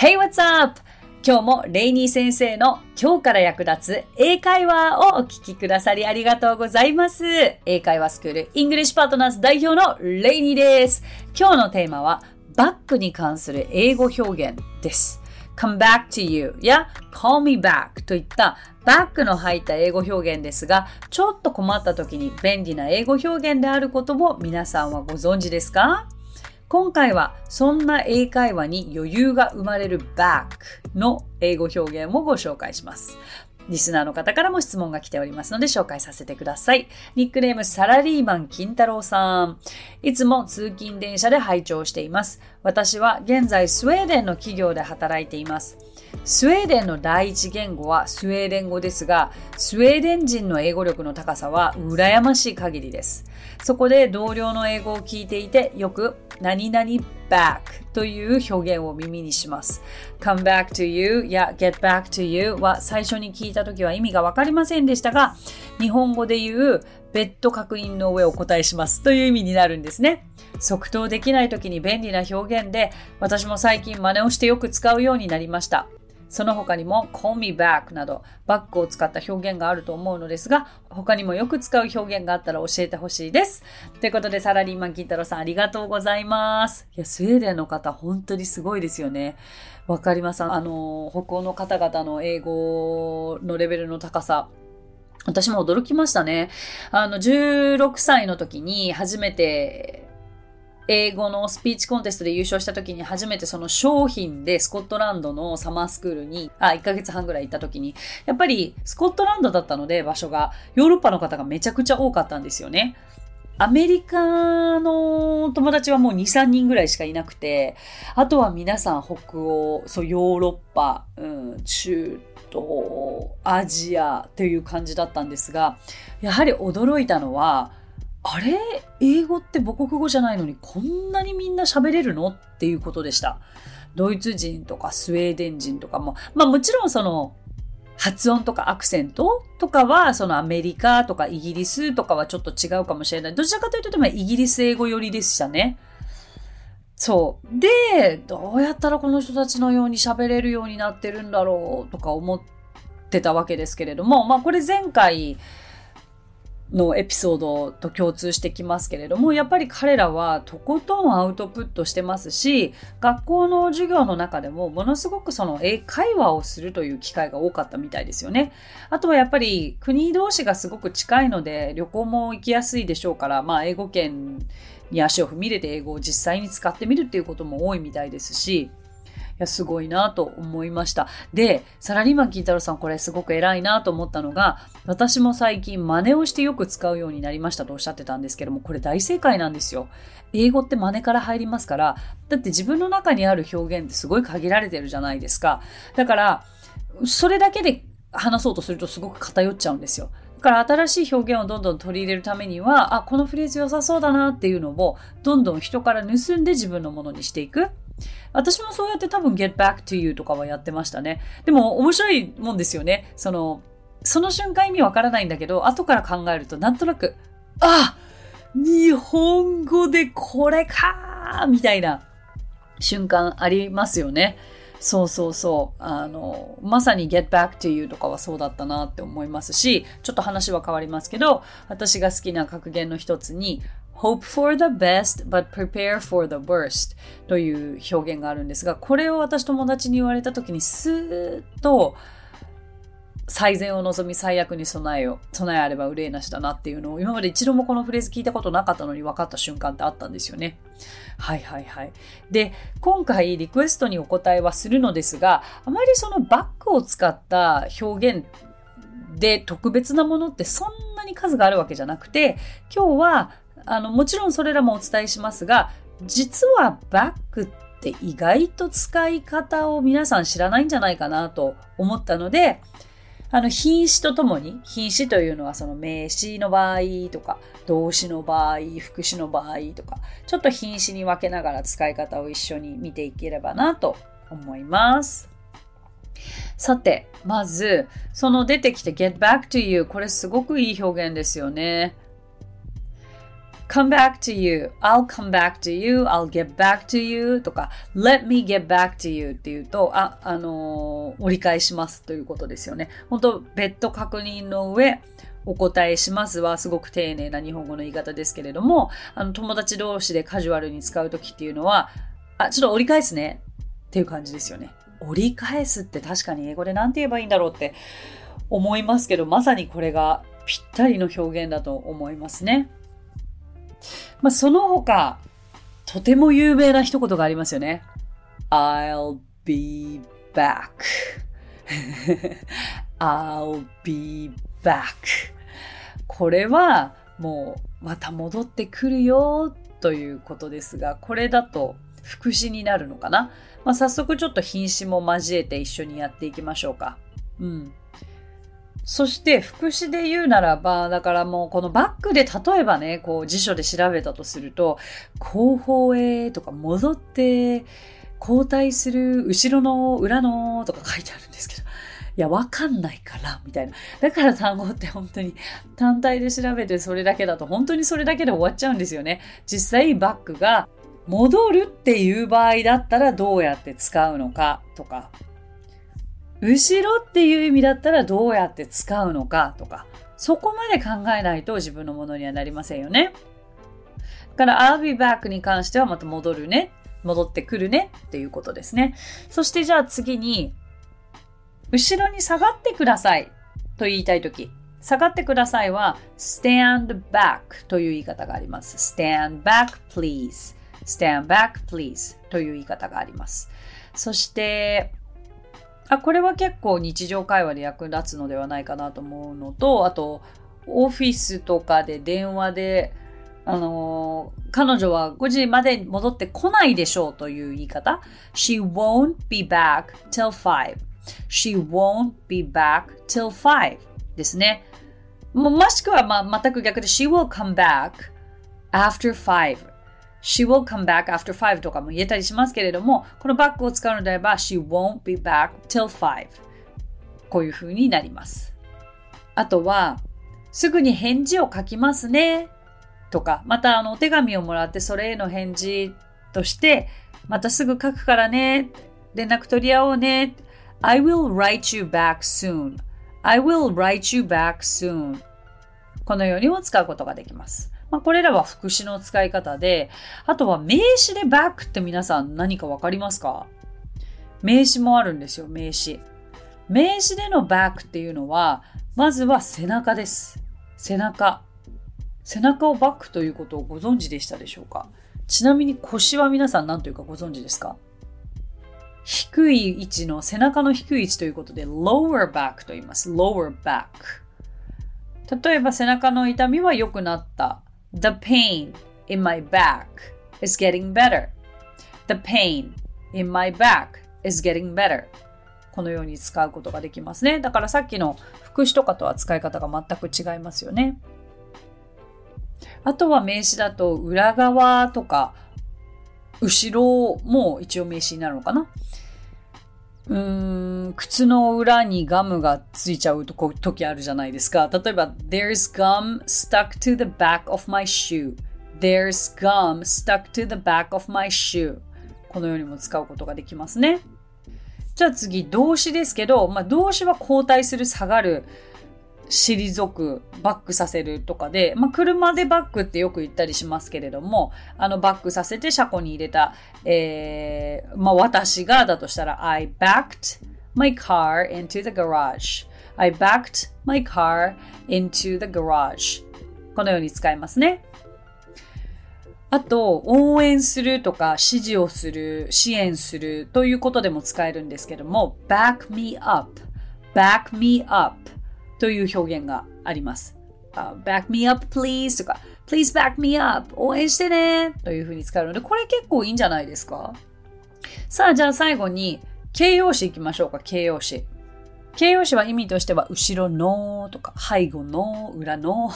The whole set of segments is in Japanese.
Hey, what's up? 今日もレイニー先生の今日から役立つ英会話をお聞きくださりありがとうございます。英会話スクール English Partners 代表のレイニーです。今日のテーマは back に関する英語表現です。come back to you や call me back といった back の入った英語表現ですが、ちょっと困った時に便利な英語表現であることを皆さんはご存知ですか？今回はそんな英会話に余裕が生まれる back の英語表現をご紹介します。リスナーの方からも質問が来ておりますので紹介させてください。ニックネームサラリーマン金太郎さん。いつも通勤電車で拝聴しています。私は現在スウェーデンの企業で働いています。スウェーデンの第一言語はスウェーデン語ですが、スウェーデン人の英語力の高さは羨ましい限りです。そこで同僚の英語を聞いていて、よく何々 back という表現を耳にします。come back to you や get back to you は最初に聞いた時は意味がわかりませんでしたが、日本語で言う別途確認の上お答えしますという意味になるんですね。即答できない時に便利な表現で、私も最近真似をしてよく使うようになりました。その他にも call me back などバックを使った表現があると思うのですが、他にもよく使う表現があったら教えてほしいです。ということで、サラリーマン金太郎さんありがとうございます。いや、スウェーデンの方本当にすごいですよね。わかりますあの、北欧の方々の英語のレベルの高さ。私も驚きましたね。あの、16歳の時に初めて英語のスピーチコンテストで優勝した時に初めてその商品でスコットランドのサマースクールに、あ、1ヶ月半ぐらい行った時に、やっぱりスコットランドだったので場所が、ヨーロッパの方がめちゃくちゃ多かったんですよね。アメリカの友達はもう2、3人ぐらいしかいなくて、あとは皆さん北欧、そう、ヨーロッパ、うん、中東、アジアという感じだったんですが、やはり驚いたのは、あれ？英語って母国語じゃないのにこんなにみんな喋れるの？っていうことでした。ドイツ人とかスウェーデン人とかも、まあもちろんその発音とかアクセントとかはそのアメリカとかイギリスとかはちょっと違うかもしれない。どちらかというとでもイギリス英語寄りでしたね。そう。で、どうやったらこの人たちのように喋れるようになってるんだろうとか思ってたわけですけれども、まあこれ前回、のエピソードと共通してきますけれども、やっぱり彼らはとことんアウトプットしてますし、学校の授業の中でもものすごくその英会話をするという機会が多かったみたいですよね。あとはやっぱり国同士がすごく近いので旅行も行きやすいでしょうから、まあ英語圏に足を踏み入れて英語を実際に使ってみるっていうことも多いみたいですし、や、すごいなと思いました。で、サラリーマン金太郎さんこれすごく偉いなと思ったのが、私も最近真似をしてよく使うようになりましたとおっしゃってたんですけども、これ大正解なんですよ。英語って真似から入りますから、だって自分の中にある表現ってすごい限られてるじゃないですか。だから、それだけで話そうとするとすごく偏っちゃうんですよ。だから新しい表現をどんどん取り入れるためには、あ、このフレーズ良さそうだなっていうのをどんどん人から盗んで自分のものにしていく。私もそうやって多分 get back to you とかはやってましたね。でも面白いもんですよね。その、その瞬間意味わからないんだけど、後から考えるとなんとなく、あ日本語でこれかみたいな瞬間ありますよね。そうそうそう。あの、まさに get back to you とかはそうだったなって思いますし、ちょっと話は変わりますけど、私が好きな格言の一つに、hope for the best but prepare for the worst という表現があるんですが、これを私友達に言われた時にスーッと最善を望み最悪に備えよ。備えあれば憂いなしだなっていうのを今まで一度もこのフレーズ聞いたことなかったのに分かった瞬間ってあったんですよね。はいはいはい。で、今回リクエストにお答えはするのですが、あまりそのバックを使った表現で特別なものってそんなに数があるわけじゃなくて、今日はあの、もちろんそれらもお伝えしますが、実はバックって意外と使い方を皆さん知らないんじゃないかなと思ったので、あの、品詞とともに、品詞というのはその名詞の場合とか、動詞の場合、副詞の場合とか、ちょっと品詞に分けながら使い方を一緒に見ていければなと思います。さて、まず、その出てきて get back to you これすごくいい表現ですよね。Come back to you, I'll come back to you, I'll get back to you とか let me get back to you っていうと、あ、あのー、折り返しますということですよね。本当別途確認の上、お答えしますはすごく丁寧な日本語の言い方ですけれども、あの友達同士でカジュアルに使うときっていうのは、あ、ちょっと折り返すねっていう感じですよね。折り返すって確かに英語で何て言えばいいんだろうって思いますけど、まさにこれがぴったりの表現だと思いますね。まあ、その他、とても有名な一言がありますよね。I'll be back. I'll be back. これはもうまた戻ってくるよということですが、これだと副詞になるのかな、まあ、早速ちょっと品詞も交えて一緒にやっていきましょうか。うん。そして副詞で言うならば、だからもうこのバックで例えばね、こう辞書で調べたとすると、後方へとか戻って、交代する後ろの裏のとか書いてあるんですけど、いや、わかんないから、みたいな。だから単語って本当に単体で調べてそれだけだと本当にそれだけで終わっちゃうんですよね。実際バックが戻るっていう場合だったらどうやって使うのかとか、後ろっていう意味だったらどうやって使うのかとか、そこまで考えないと自分のものにはなりませんよね。だから I'll be back に関してはまた戻るね。戻ってくるねっていうことですね。そしてじゃあ次に、後ろに下がってくださいと言いたいとき、下がってくださいは stand back という言い方があります。stand back please. stand back please という言い方があります。そして、あ、これは結構日常会話で役立つのではないかなと思うのと、あと、オフィスとかで電話で、あのー、彼女は5時まで戻ってこないでしょうという言い方。She won't be back till 5.She won't be back till 5ですね。ももしくは、まあ、全く逆で She will come back after 5 she will come back after 5とかも言えたりしますけれども、このバックを使うのであれば she won't be back till 5こういう風になります。あとは、すぐに返事を書きますねとか、またあのお手紙をもらってそれへの返事として、またすぐ書くからね、連絡取り合おうね。I will write you back soon. I will write you back soon. このようにも使うことができます。まあ、これらは副詞の使い方で、あとは名詞で back って皆さん何かわかりますか？名詞もあるんですよ、名詞。名詞での back っていうのは、まずは背中です。背中。背中をバックということをご存知でしたでしょうか？ちなみに腰は皆さん何というかご存知ですか？低い位置の背中の低い位置ということで lower back と言います。lower back。例えば背中の痛みは良くなった。The pain in my back is getting better. The pain in my back is getting better. このように使うことができますね。だからさっきの副詞とかとは使い方が全く違いますよね。あとは名詞だと裏側とか後ろも一応名詞になるのかな。うーん、靴の裏にガムがついちゃうとこ時あるじゃないですか。例えば、There's gum stuck to the back of my shoe.There's gum stuck to the back of my shoe. このようにも使うことができますね。じゃあ次、動詞ですけど、まあ、動詞は交代する、下がる、退く、バックさせるとかで、まあ、車でバックってよく言ったりしますけれども、あの、バックさせて車庫に入れた、えー、まあ、私がだとしたら、I backed my car into the garage.I backed my car into the garage. このように使いますね。あと、応援するとか、支持をする、支援するということでも使えるんですけども、back me up, back me up という表現があります。Uh, back me up please とか please back me up 応援してね。というふうに使うのでこれ結構いいんじゃないですか？さあじゃあ最後に形容詞いきましょうか形容詞。形容詞は意味としては後ろのとか背後の裏の。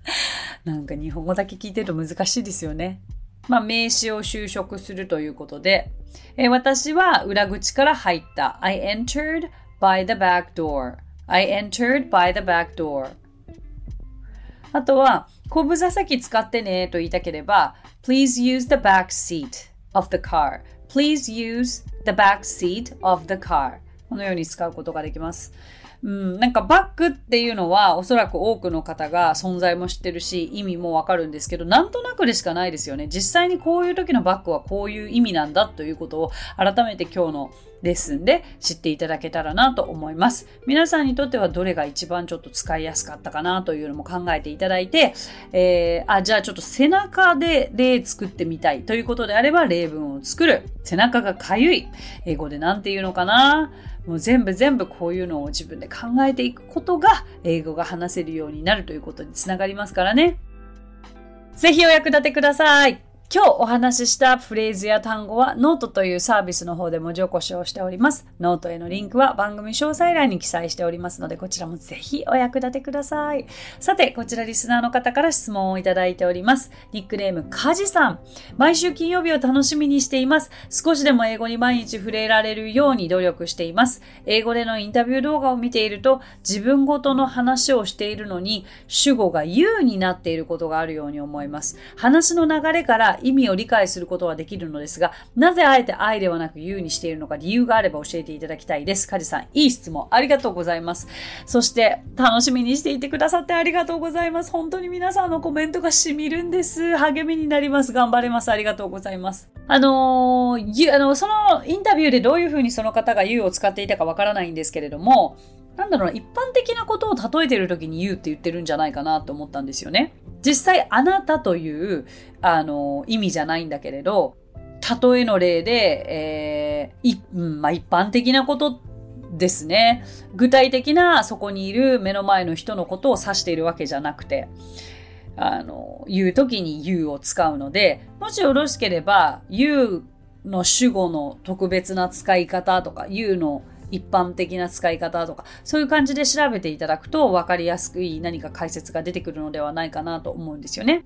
なんか日本語だけ聞いてると難しいですよね。まあ名詞を修飾するということで、えー、私は裏口から入った。I entered by the back door I entered by the back door. あとは、後部座席使ってねと言いたければ、Please use the back seat of the car. Please use the back seat of the car. このように使うことができます。うん、なんかバックっていうのはおそらく多くの方が存在も知ってるし意味もわかるんですけどなんとなくでしかないですよね実際にこういう時のバックはこういう意味なんだということを改めて今日のレッスンで知っていただけたらなと思います。皆さんにとってはどれが一番ちょっと使いやすかったかなというのも考えていただいて、えー、あ、じゃあちょっと背中で例作ってみたいということであれば例文を作る。背中がかゆい。英語で何て言うのかなもう全部全部こういうのを自分で考えていくことが英語が話せるようになるということにつながりますからね。ぜひお役立てください。今日お話ししたフレーズや単語はノートというサービスの方で文字起こしをしております。ノートへのリンクは番組詳細欄に記載しておりますので、こちらもぜひお役立てください。さて、こちらリスナーの方から質問をいただいております。ニックネーム、カジさん。毎週金曜日を楽しみにしています。少しでも英語に毎日触れられるように努力しています。英語でのインタビュー動画を見ていると、自分ごとの話をしているのに、主語が you になっていることがあるように思います。話の流れから意味を理解することはできるのですが、なぜあえて愛ではなく you にしているのか理由があれば教えていただきたいです。カジさん、いい質問ありがとうございます。そして、楽しみにしていてくださってありがとうございます。本当に皆さんのコメントが染みるんです。励みになります。頑張れます。ありがとうございます。あのー、あの、そのインタビューでどういうふうにその方が you を使っていたかわからないんですけれども、なんだろうな、一般的なことを例えてる時に言うって言ってるんじゃないかなと思ったんですよね。実際、あなたという、あの、意味じゃないんだけれど、例えの例で、えー、うん、まあ、一般的なことですね。具体的なそこにいる目の前の人のことを指しているわけじゃなくて、あの、言う時に you を使うので、もしよろしければ、you の主語の特別な使い方とか、you の一般的な使い方とか、そういう感じで調べていただくと分かりやすくいい何か解説が出てくるのではないかなと思うんですよね。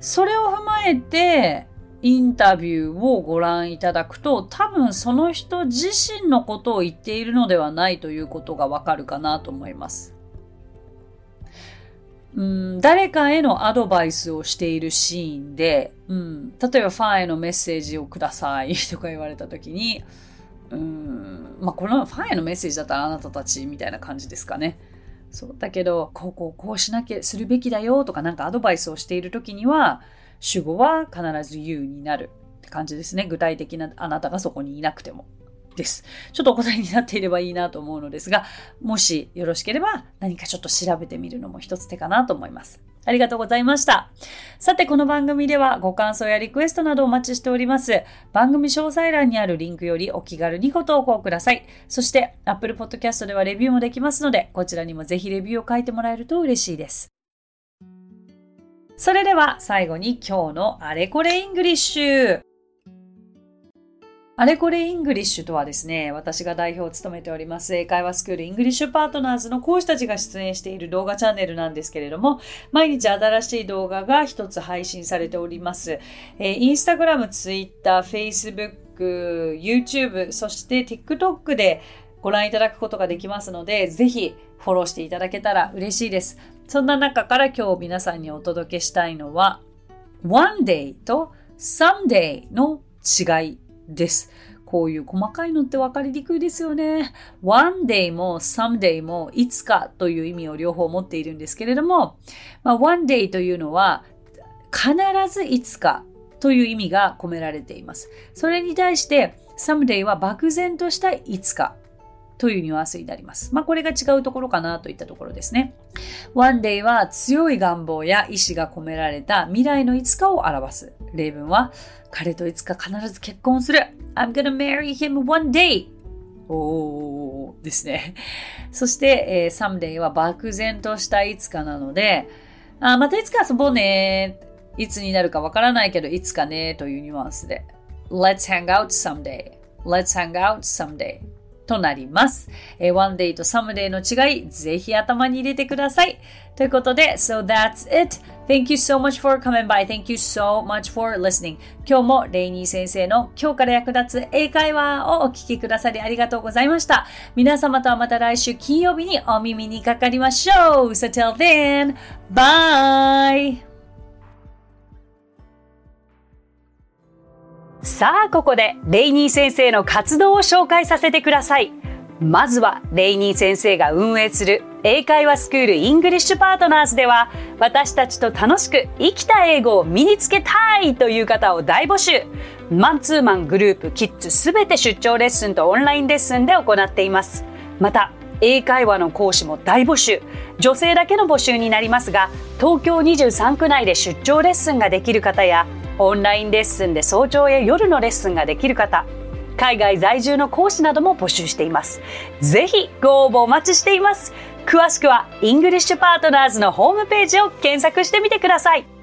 それを踏まえて、インタビューをご覧いただくと、多分その人自身のことを言っているのではないということがわかるかなと思います。うん、誰かへのアドバイスをしているシーンで、うん、例えばファンへのメッセージをくださいとか言われた時に、うん、まあこのファンへのメッセージだったらあなたたちみたいな感じですかね。そう。だけど、こうこうこうしなきゃするべきだよとかなんかアドバイスをしている時には、主語は必ず you になるって感じですね。具体的なあなたがそこにいなくても。です。ちょっとお答えになっていればいいなと思うのですが、もしよろしければ何かちょっと調べてみるのも一つ手かなと思います。ありがとうございました。さて、この番組ではご感想やリクエストなどお待ちしております。番組詳細欄にあるリンクよりお気軽にご投稿ください。そして、Apple Podcast ではレビューもできますので、こちらにもぜひレビューを書いてもらえると嬉しいです。それでは最後に今日のあれこれ English。あれこれ English とはですね、私が代表を務めております英会話スクール English Partners の講師たちが出演している動画チャンネルなんですけれども、毎日新しい動画が一つ配信されております。えー、インスタグラム、ツイッター、フェイスブック、YouTube、そして TikTok でご覧いただくことができますので、ぜひフォローしていただけたら嬉しいです。そんな中から今日皆さんにお届けしたいのは、one day と someday の違いです。こういう細かいのって分かりにくいですよね。one day も someday もいつかという意味を両方持っているんですけれども、まあ、one day というのは必ずいつかという意味が込められています。それに対して someday は漠然としたいつかというニュアンスになります。まあ、これが違うところかなといったところですね。One day は強い願望や意志が込められた未来のいつかを表す。例文は、彼といつか必ず結婚する。I'm gonna marry him one day. おーですね。そして、えー、someday は漠然としたいつかなので、あまたいつか遊ぼうね。いつになるかわからないけど、いつかねというニュアンスで。Let's hang out someday. Let's hang out someday. となります。えー、one day と someday の違い、ぜひ頭に入れてください。ということで、so that's it. Thank you so much for coming by. Thank you so much for listening. 今日もレイニー先生の今日から役立つ英会話をお聞きくださりありがとうございました。皆様とはまた来週金曜日にお耳にかかりましょう。So till then, bye! さあ、ここでレイニー先生の活動を紹介させてください。まずは、レイニー先生が運営する英会話スクール English Partners では、私たちと楽しく生きた英語を身につけたいという方を大募集。マンツーマングループ、キッズすべて出張レッスンとオンラインレッスンで行っています。また、英会話の講師も大募集。女性だけの募集になりますが、東京23区内で出張レッスンができる方や、オンラインレッスンで早朝や夜のレッスンができる方、海外在住の講師なども募集しています。ぜひご応募お待ちしています。詳しくは English Partners のホームページを検索してみてください。